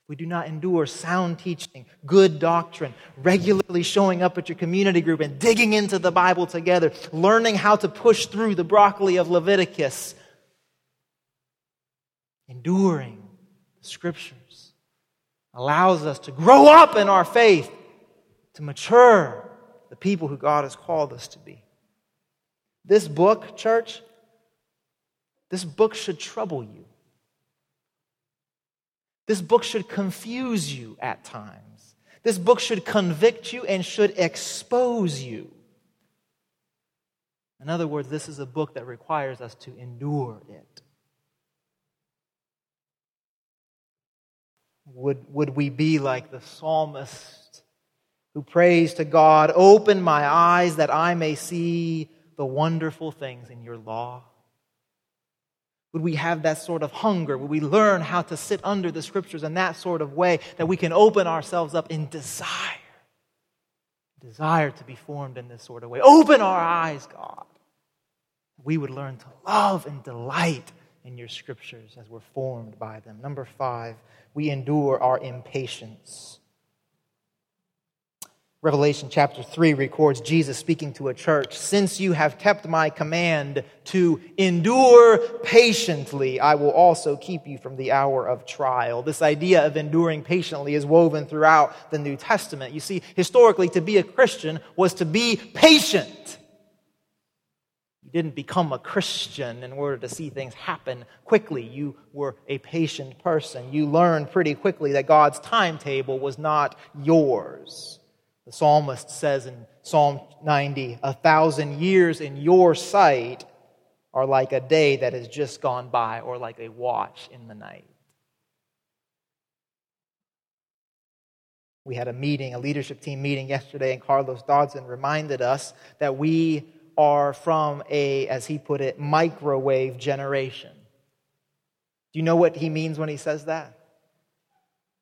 we do not endure sound teaching, good doctrine, regularly showing up at your community group and digging into the Bible together, learning how to push through the broccoli of Leviticus, enduring the scriptures allows us to grow up in our faith, to mature the people who God has called us to be. This book, church, this book should trouble you. This book should confuse you at times. This book should convict you and should expose you. In other words, this is a book that requires us to endure it. Would, would we be like the psalmist who prays to God, Open my eyes that I may see the wonderful things in your law? Would we have that sort of hunger? Would we learn how to sit under the scriptures in that sort of way that we can open ourselves up in desire? Desire to be formed in this sort of way. Open our eyes, God. We would learn to love and delight in your scriptures as we're formed by them. Number five, we endure our impatience. Revelation chapter 3 records Jesus speaking to a church Since you have kept my command to endure patiently, I will also keep you from the hour of trial. This idea of enduring patiently is woven throughout the New Testament. You see, historically, to be a Christian was to be patient. You didn't become a Christian in order to see things happen quickly. You were a patient person. You learned pretty quickly that God's timetable was not yours. The psalmist says in Psalm 90, a thousand years in your sight are like a day that has just gone by or like a watch in the night. We had a meeting, a leadership team meeting yesterday, and Carlos Dodson reminded us that we are from a, as he put it, microwave generation. Do you know what he means when he says that?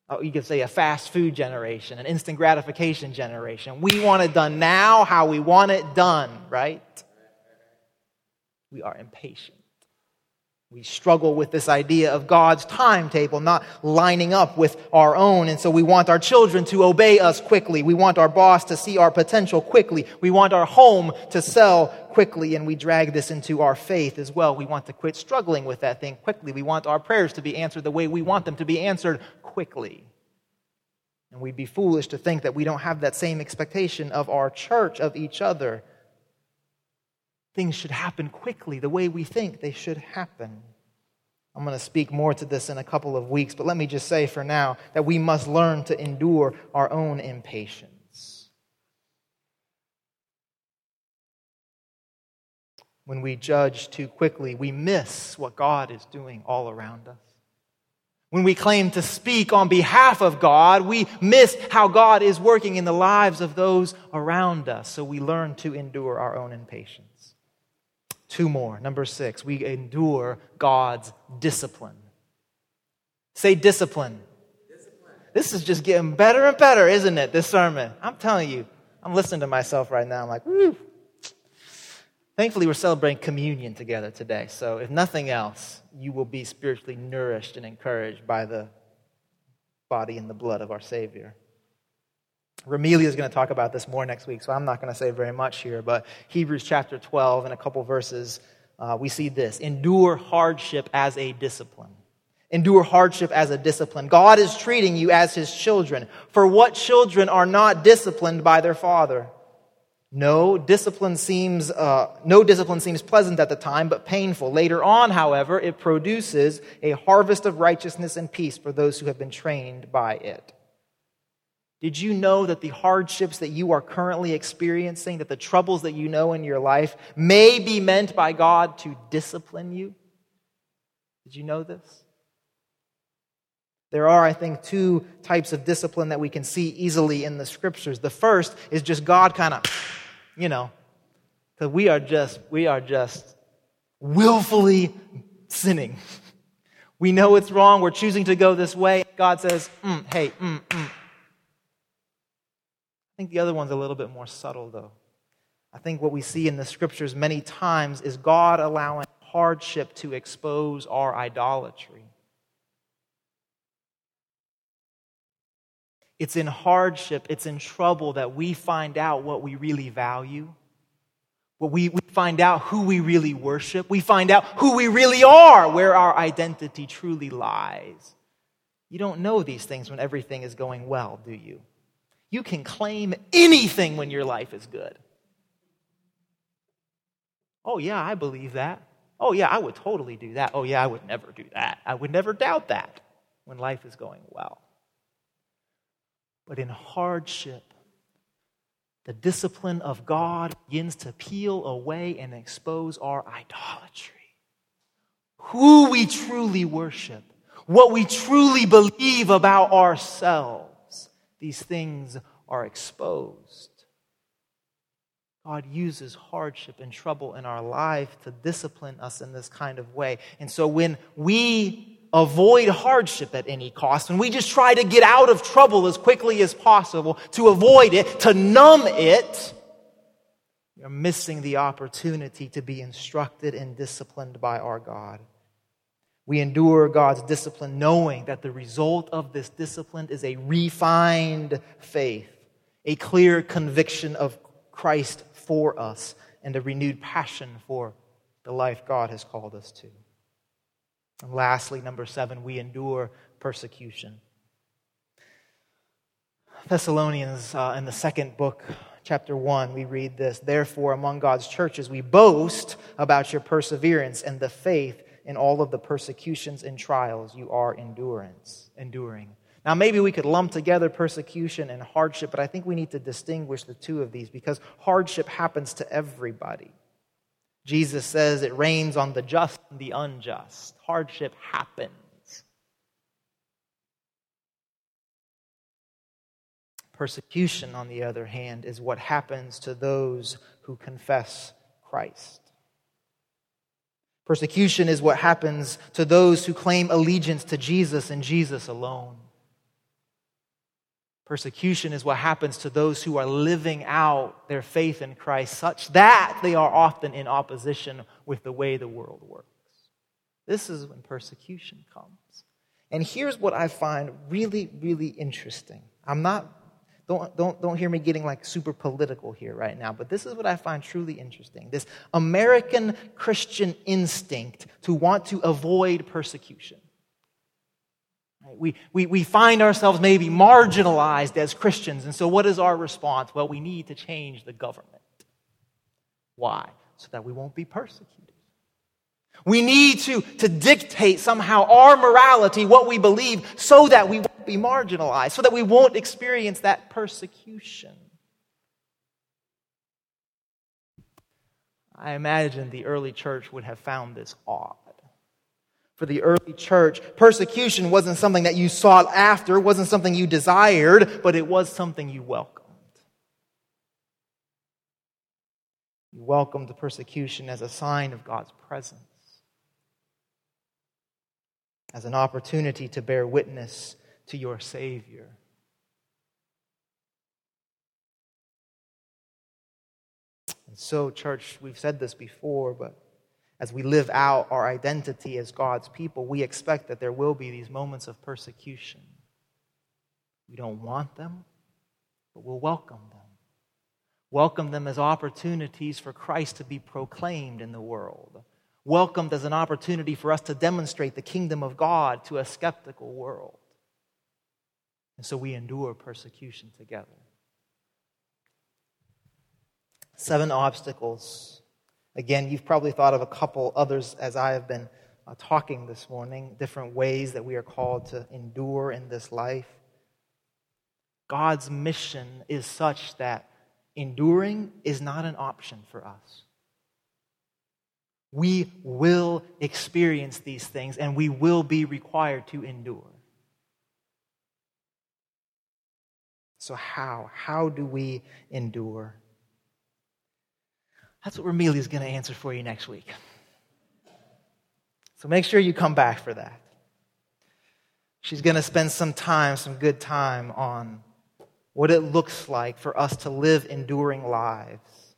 Oh, you could say a fast food generation, an instant gratification generation. We want it done now, how we want it done, right? We are impatient. We struggle with this idea of God's timetable not lining up with our own. And so we want our children to obey us quickly. We want our boss to see our potential quickly. We want our home to sell quickly. And we drag this into our faith as well. We want to quit struggling with that thing quickly. We want our prayers to be answered the way we want them to be answered quickly. And we'd be foolish to think that we don't have that same expectation of our church, of each other things should happen quickly the way we think they should happen. I'm going to speak more to this in a couple of weeks, but let me just say for now that we must learn to endure our own impatience. When we judge too quickly, we miss what God is doing all around us. When we claim to speak on behalf of God, we miss how God is working in the lives of those around us. So we learn to endure our own impatience. Two more. Number six, we endure God's discipline. Say discipline. discipline. This is just getting better and better, isn't it? This sermon. I'm telling you, I'm listening to myself right now. I'm like, woo. Thankfully, we're celebrating communion together today. So, if nothing else, you will be spiritually nourished and encouraged by the body and the blood of our Savior. Ramelia is going to talk about this more next week, so I'm not going to say very much here. But Hebrews chapter 12, and a couple verses, uh, we see this endure hardship as a discipline. Endure hardship as a discipline. God is treating you as his children. For what children are not disciplined by their father? No discipline seems uh, no discipline seems pleasant at the time, but painful. Later on, however, it produces a harvest of righteousness and peace for those who have been trained by it. Did you know that the hardships that you are currently experiencing, that the troubles that you know in your life, may be meant by God to discipline you? Did you know this? There are, I think, two types of discipline that we can see easily in the scriptures. The first is just God kind of, you know, because we are just, we are just willfully sinning. We know it's wrong. We're choosing to go this way. God says, mm, hey, mm, mm. I think the other one's a little bit more subtle, though. I think what we see in the scriptures many times is God allowing hardship to expose our idolatry. It's in hardship, it's in trouble that we find out what we really value. What we, we find out who we really worship. We find out who we really are, where our identity truly lies. You don't know these things when everything is going well, do you? You can claim anything when your life is good. Oh, yeah, I believe that. Oh, yeah, I would totally do that. Oh, yeah, I would never do that. I would never doubt that when life is going well. But in hardship, the discipline of God begins to peel away and expose our idolatry. Who we truly worship, what we truly believe about ourselves, these things are exposed. God uses hardship and trouble in our life to discipline us in this kind of way. And so when we avoid hardship at any cost, and we just try to get out of trouble as quickly as possible to avoid it, to numb it, you're missing the opportunity to be instructed and disciplined by our God. We endure God's discipline knowing that the result of this discipline is a refined faith, a clear conviction of Christ for us, and a renewed passion for the life God has called us to. And lastly, number seven, we endure persecution. Thessalonians, uh, in the second book, chapter 1, we read this Therefore, among God's churches, we boast about your perseverance and the faith in all of the persecutions and trials you are endurance, enduring. Now, maybe we could lump together persecution and hardship, but I think we need to distinguish the two of these because hardship happens to everybody. Jesus says it rains on the just and the unjust. Hardship happens. Persecution, on the other hand, is what happens to those who confess Christ. Persecution is what happens to those who claim allegiance to Jesus and Jesus alone. Persecution is what happens to those who are living out their faith in Christ such that they are often in opposition with the way the world works. This is when persecution comes. And here's what I find really, really interesting. I'm not, don't, don't, don't hear me getting like super political here right now, but this is what I find truly interesting. This American Christian instinct to want to avoid persecution. We, we, we find ourselves maybe marginalized as Christians. And so, what is our response? Well, we need to change the government. Why? So that we won't be persecuted. We need to, to dictate somehow our morality, what we believe, so that we be marginalized, so that we won't experience that persecution. I imagine the early church would have found this odd for the early church, persecution wasn't something that you sought after, wasn't something you desired, but it was something you welcomed. You welcomed the persecution as a sign of God's presence, as an opportunity to bear witness to your Savior. And so, church, we've said this before, but as we live out our identity as God's people, we expect that there will be these moments of persecution. We don't want them, but we'll welcome them. Welcome them as opportunities for Christ to be proclaimed in the world. Welcomed as an opportunity for us to demonstrate the kingdom of God to a skeptical world. And so we endure persecution together. Seven obstacles Again, you've probably thought of a couple others as I have been uh, talking this morning, different ways that we are called to endure in this life. God's mission is such that enduring is not an option for us. We will experience these things and we will be required to endure. So, how? How do we endure? That's what Ramelia is going to answer for you next week. So, make sure you come back for that. She's going to spend some time, some good time on what it looks like for us to live enduring lives.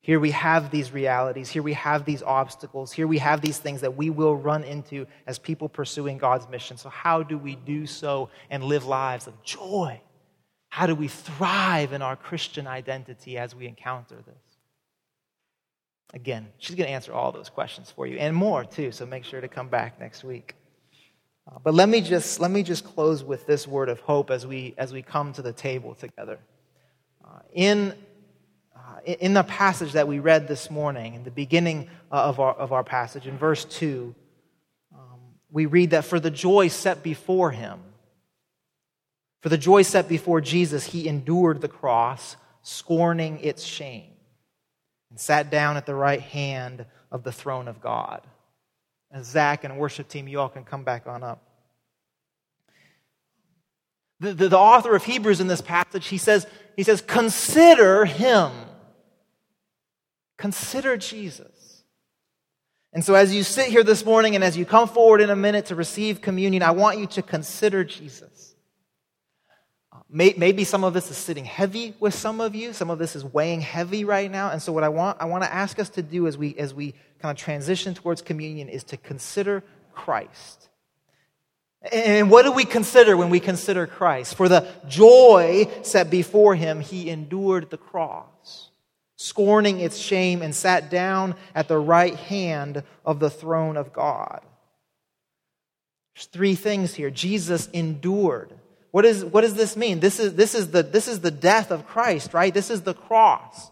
Here we have these realities. Here we have these obstacles. Here we have these things that we will run into as people pursuing God's mission. So, how do we do so and live lives of joy? How do we thrive in our Christian identity as we encounter this? Again, she's going to answer all those questions for you and more too, so make sure to come back next week. Uh, but let me just let me just close with this word of hope as we as we come to the table together. Uh, in uh, in the passage that we read this morning, in the beginning uh, of our of our passage, in verse two, um, we read that for the joy set before him, for the joy set before Jesus, he endured the cross, scorning its shame, and sat down at the right hand of the throne of God. And Zach and worship team, you all can come back on up. The, the, the, author of Hebrews in this passage, he says, he says, consider him. Consider Jesus. And so as you sit here this morning and as you come forward in a minute to receive communion, I want you to consider Jesus. Maybe some of this is sitting heavy with some of you. Some of this is weighing heavy right now. And so what I want, I want to ask us to do as we, as we kind of transition towards communion is to consider Christ. And what do we consider when we consider Christ? For the joy set before him, he endured the cross, scorning its shame, and sat down at the right hand of the throne of God. There's three things here. Jesus endured. What, is, what does this mean? This is, this, is the, this is the death of Christ, right? This is the cross.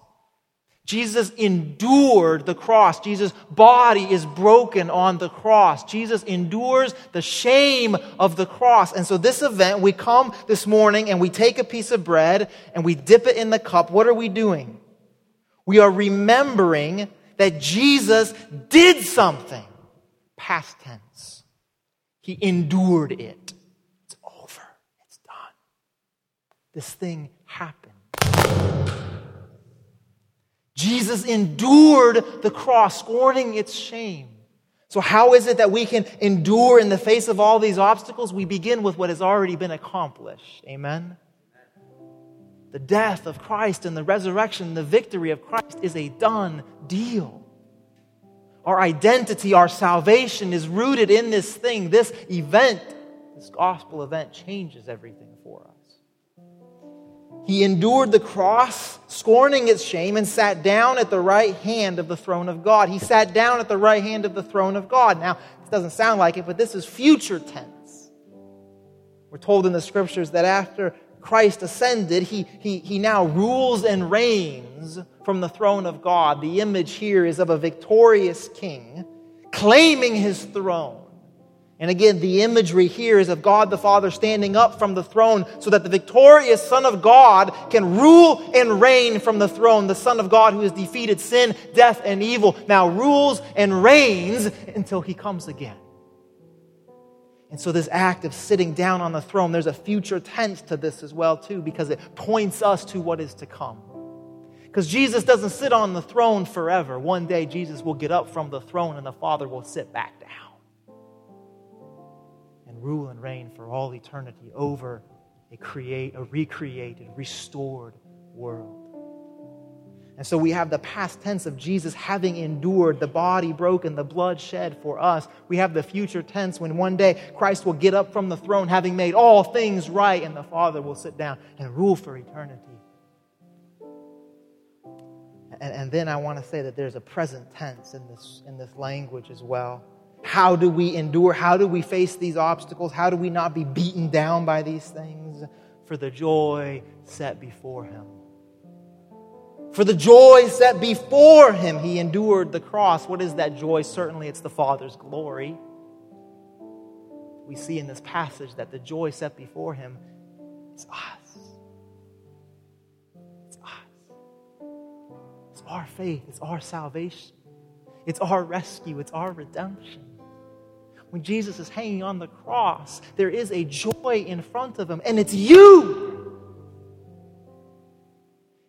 Jesus endured the cross. Jesus' body is broken on the cross. Jesus endures the shame of the cross. And so, this event, we come this morning and we take a piece of bread and we dip it in the cup. What are we doing? We are remembering that Jesus did something. Past tense. He endured it. It's over. It's done. This thing happened. Jesus endured the cross, scorning its shame. So, how is it that we can endure in the face of all these obstacles? We begin with what has already been accomplished. Amen? The death of Christ and the resurrection, the victory of Christ is a done deal. Our identity, our salvation is rooted in this thing. This event, this gospel event, changes everything. He endured the cross, scorning its shame, and sat down at the right hand of the throne of God. He sat down at the right hand of the throne of God. Now, this doesn't sound like it, but this is future tense. We're told in the scriptures that after Christ ascended, he, he, he now rules and reigns from the throne of God. The image here is of a victorious king claiming his throne and again, the imagery here is of God the Father standing up from the throne so that the victorious Son of God can rule and reign from the throne. The Son of God who has defeated sin, death, and evil now rules and reigns until he comes again. And so, this act of sitting down on the throne, there's a future tense to this as well, too, because it points us to what is to come. Because Jesus doesn't sit on the throne forever. One day, Jesus will get up from the throne and the Father will sit back down rule and reign for all eternity over a create a recreated, restored world. And so we have the past tense of Jesus having endured the body broken, the blood shed for us. We have the future tense when one day Christ will get up from the throne having made all things right and the Father will sit down and rule for eternity. And, and then I want to say that there's a present tense in this, in this language as well. How do we endure? How do we face these obstacles? How do we not be beaten down by these things? For the joy set before him. For the joy set before him, he endured the cross. What is that joy? Certainly, it's the Father's glory. We see in this passage that the joy set before him is us. It's us. It's our faith, it's our salvation, it's our rescue, it's our redemption when Jesus is hanging on the cross, there is a joy in front of him, and it's you.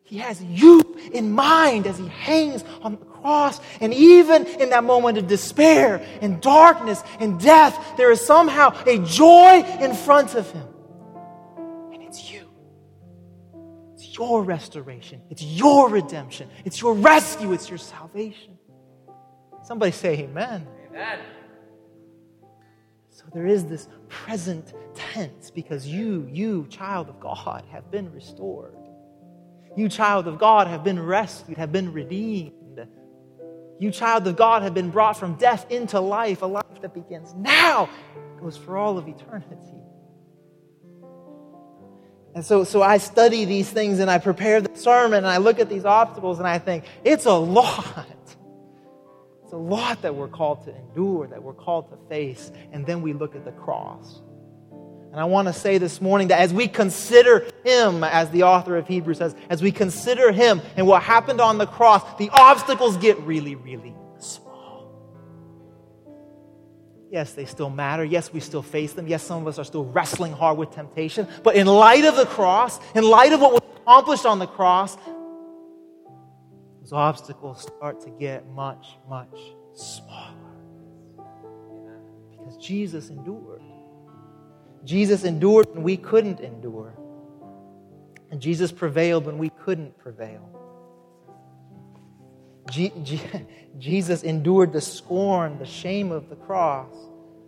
He has you in mind as he hangs on the cross. And even in that moment of despair and darkness and death, there is somehow a joy in front of him. And it's you. It's your restoration. It's your redemption. It's your rescue. It's your salvation. Somebody say amen. Amen. There is this present tense because you, you, child of God, have been restored. You, child of God, have been rescued, have been redeemed. You, child of God, have been brought from death into life, a life that begins now, goes for all of eternity. And so, so I study these things and I prepare the sermon and I look at these obstacles and I think, it's a lot. Lot that we're called to endure, that we're called to face. And then we look at the cross. And I want to say this morning that as we consider Him, as the author of Hebrews says, as we consider Him and what happened on the cross, the obstacles get really, really small. Yes, they still matter. Yes, we still face them. Yes, some of us are still wrestling hard with temptation. But in light of the cross, in light of what was accomplished on the cross, those obstacles start to get much, much smaller. Because Jesus endured. Jesus endured when we couldn't endure. And Jesus prevailed when we couldn't prevail. Jesus endured the scorn, the shame of the cross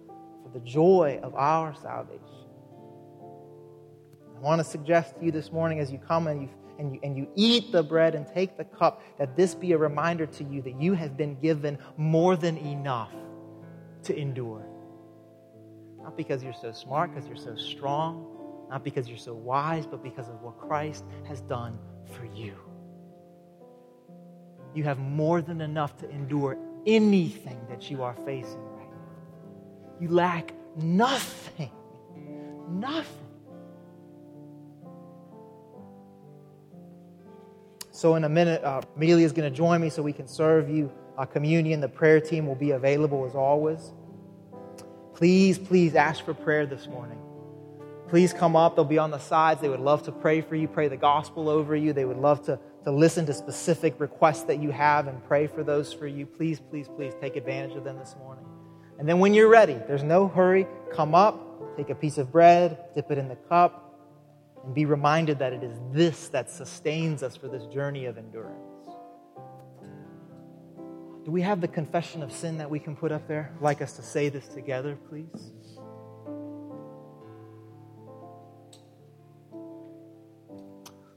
for the joy of our salvation. I want to suggest to you this morning as you come and you, and, you, and you eat the bread and take the cup that this be a reminder to you that you have been given more than enough to endure. Not because you're so smart, because you're so strong, not because you're so wise, but because of what Christ has done for you. You have more than enough to endure anything that you are facing right now. You lack nothing. Nothing. So, in a minute, uh, Ramelia is going to join me so we can serve you uh, communion. The prayer team will be available as always. Please, please ask for prayer this morning. Please come up. They'll be on the sides. They would love to pray for you, pray the gospel over you. They would love to, to listen to specific requests that you have and pray for those for you. Please, please, please take advantage of them this morning. And then when you're ready, there's no hurry. Come up, take a piece of bread, dip it in the cup, and be reminded that it is this that sustains us for this journey of endurance. Do we have the confession of sin that we can put up there? I'd like us to say this together, please.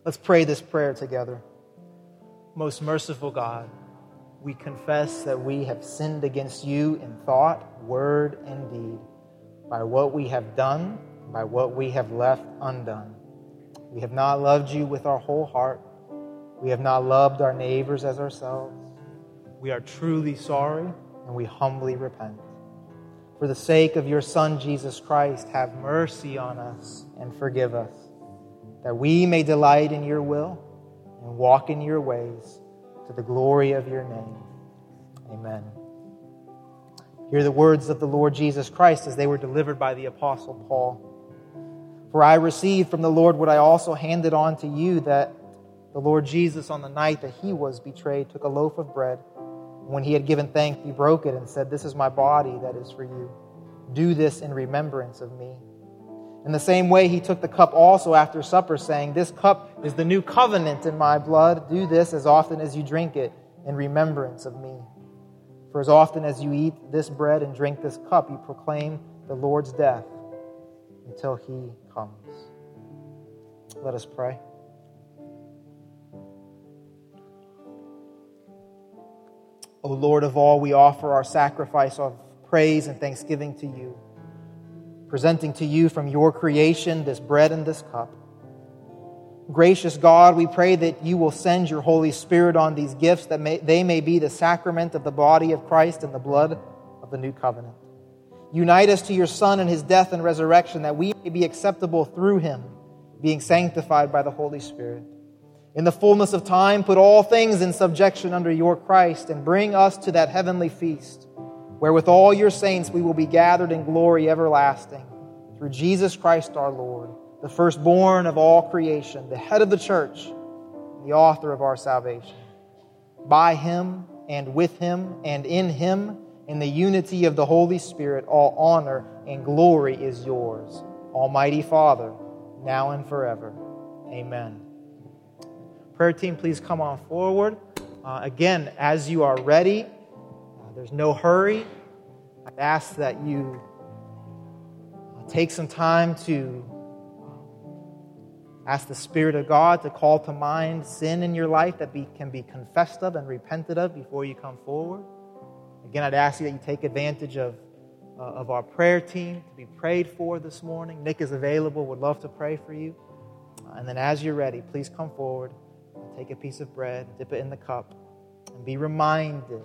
Let's pray this prayer together. Most merciful God, we confess that we have sinned against you in thought, word, and deed, by what we have done, by what we have left undone. We have not loved you with our whole heart. We have not loved our neighbors as ourselves. We are truly sorry and we humbly repent. For the sake of your Son, Jesus Christ, have mercy on us and forgive us, that we may delight in your will and walk in your ways to the glory of your name. Amen. Hear the words of the Lord Jesus Christ as they were delivered by the Apostle Paul. For I received from the Lord what I also handed on to you that the Lord Jesus, on the night that he was betrayed, took a loaf of bread. When he had given thanks, he broke it and said, This is my body that is for you. Do this in remembrance of me. In the same way, he took the cup also after supper, saying, This cup is the new covenant in my blood. Do this as often as you drink it in remembrance of me. For as often as you eat this bread and drink this cup, you proclaim the Lord's death until he. Let us pray. O Lord of all, we offer our sacrifice of praise and thanksgiving to you, presenting to you from your creation this bread and this cup. Gracious God, we pray that you will send your Holy Spirit on these gifts that may, they may be the sacrament of the body of Christ and the blood of the new covenant. Unite us to your Son and his death and resurrection that we may be acceptable through him, being sanctified by the Holy Spirit. In the fullness of time, put all things in subjection under your Christ and bring us to that heavenly feast, where with all your saints we will be gathered in glory everlasting. Through Jesus Christ our Lord, the firstborn of all creation, the head of the church, the author of our salvation. By him and with him and in him, in the unity of the Holy Spirit, all honor and glory is yours, Almighty Father, now and forever. Amen. Prayer team, please come on forward. Uh, again, as you are ready, uh, there's no hurry. I ask that you take some time to Ask the Spirit of God to call to mind sin in your life that be, can be confessed of and repented of before you come forward. Again, I'd ask you that you take advantage of, uh, of our prayer team to be prayed for this morning. Nick is available, would love to pray for you. Uh, and then, as you're ready, please come forward, take a piece of bread, dip it in the cup, and be reminded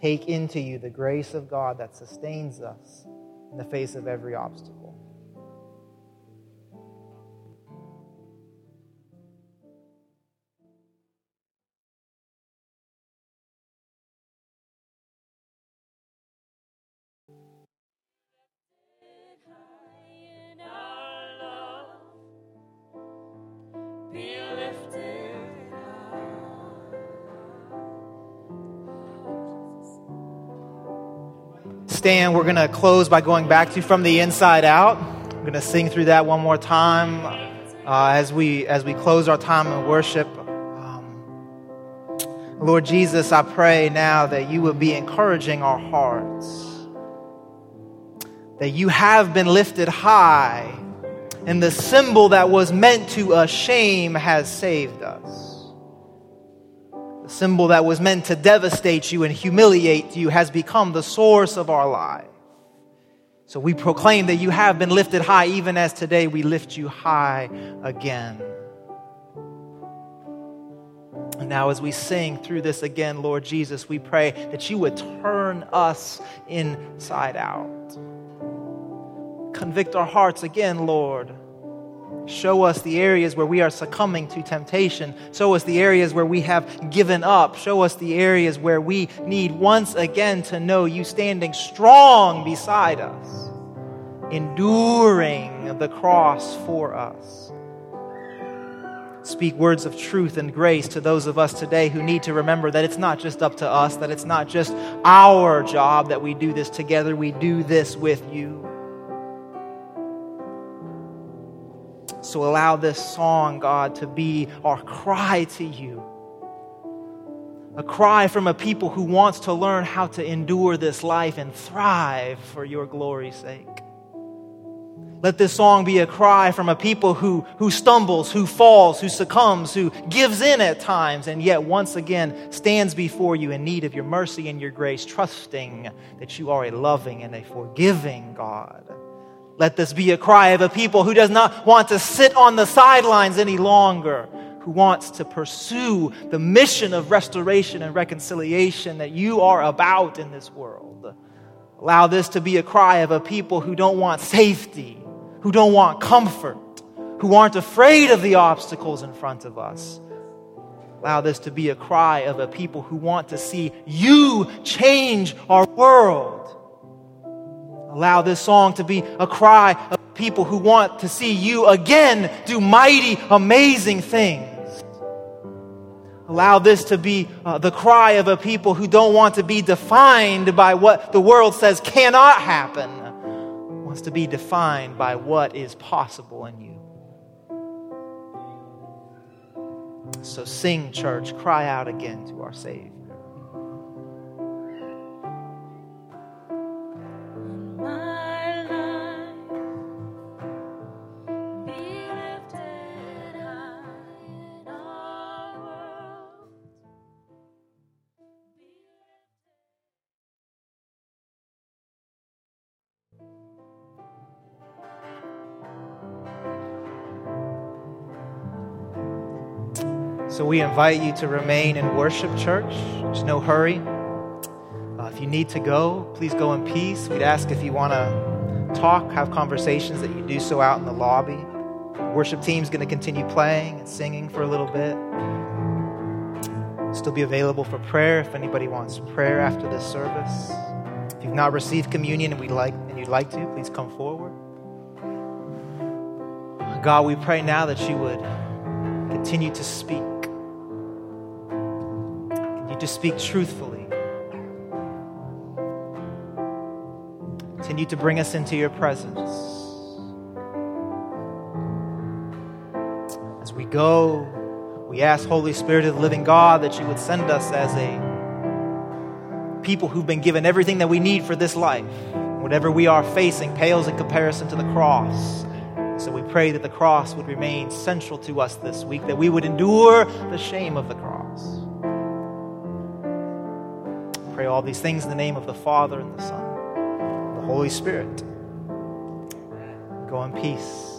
take into you the grace of God that sustains us in the face of every obstacle. Stand, we're going to close by going back to From the Inside Out. I'm going to sing through that one more time uh, as, we, as we close our time in worship. Um, Lord Jesus, I pray now that you will be encouraging our hearts, that you have been lifted high, and the symbol that was meant to shame has saved us symbol that was meant to devastate you and humiliate you has become the source of our life. So we proclaim that you have been lifted high, even as today we lift you high again. And now, as we sing through this again, Lord Jesus, we pray that you would turn us inside out. Convict our hearts again, Lord Show us the areas where we are succumbing to temptation. Show us the areas where we have given up. Show us the areas where we need once again to know you standing strong beside us, enduring the cross for us. Speak words of truth and grace to those of us today who need to remember that it's not just up to us, that it's not just our job that we do this together, we do this with you. So allow this song, God, to be our cry to you. A cry from a people who wants to learn how to endure this life and thrive for your glory's sake. Let this song be a cry from a people who, who stumbles, who falls, who succumbs, who gives in at times, and yet once again stands before you in need of your mercy and your grace, trusting that you are a loving and a forgiving God. Let this be a cry of a people who does not want to sit on the sidelines any longer, who wants to pursue the mission of restoration and reconciliation that you are about in this world. Allow this to be a cry of a people who don't want safety, who don't want comfort, who aren't afraid of the obstacles in front of us. Allow this to be a cry of a people who want to see you change our world. Allow this song to be a cry of people who want to see you again do mighty, amazing things. Allow this to be uh, the cry of a people who don't want to be defined by what the world says cannot happen, wants to be defined by what is possible in you. So sing, church, cry out again to our Savior. We invite you to remain in worship, church. There's no hurry. Uh, if you need to go, please go in peace. We'd ask if you want to talk, have conversations, that you do so out in the lobby. Worship team's going to continue playing and singing for a little bit. Still be available for prayer if anybody wants prayer after this service. If you've not received communion and, we'd like, and you'd like to, please come forward. God, we pray now that you would continue to speak to speak truthfully. Continue to bring us into your presence. As we go, we ask, Holy Spirit of the living God, that you would send us as a people who've been given everything that we need for this life. Whatever we are facing pales in comparison to the cross. So we pray that the cross would remain central to us this week, that we would endure the shame of the cross. All these things in the name of the Father and the Son, and the Holy Spirit. Go in peace.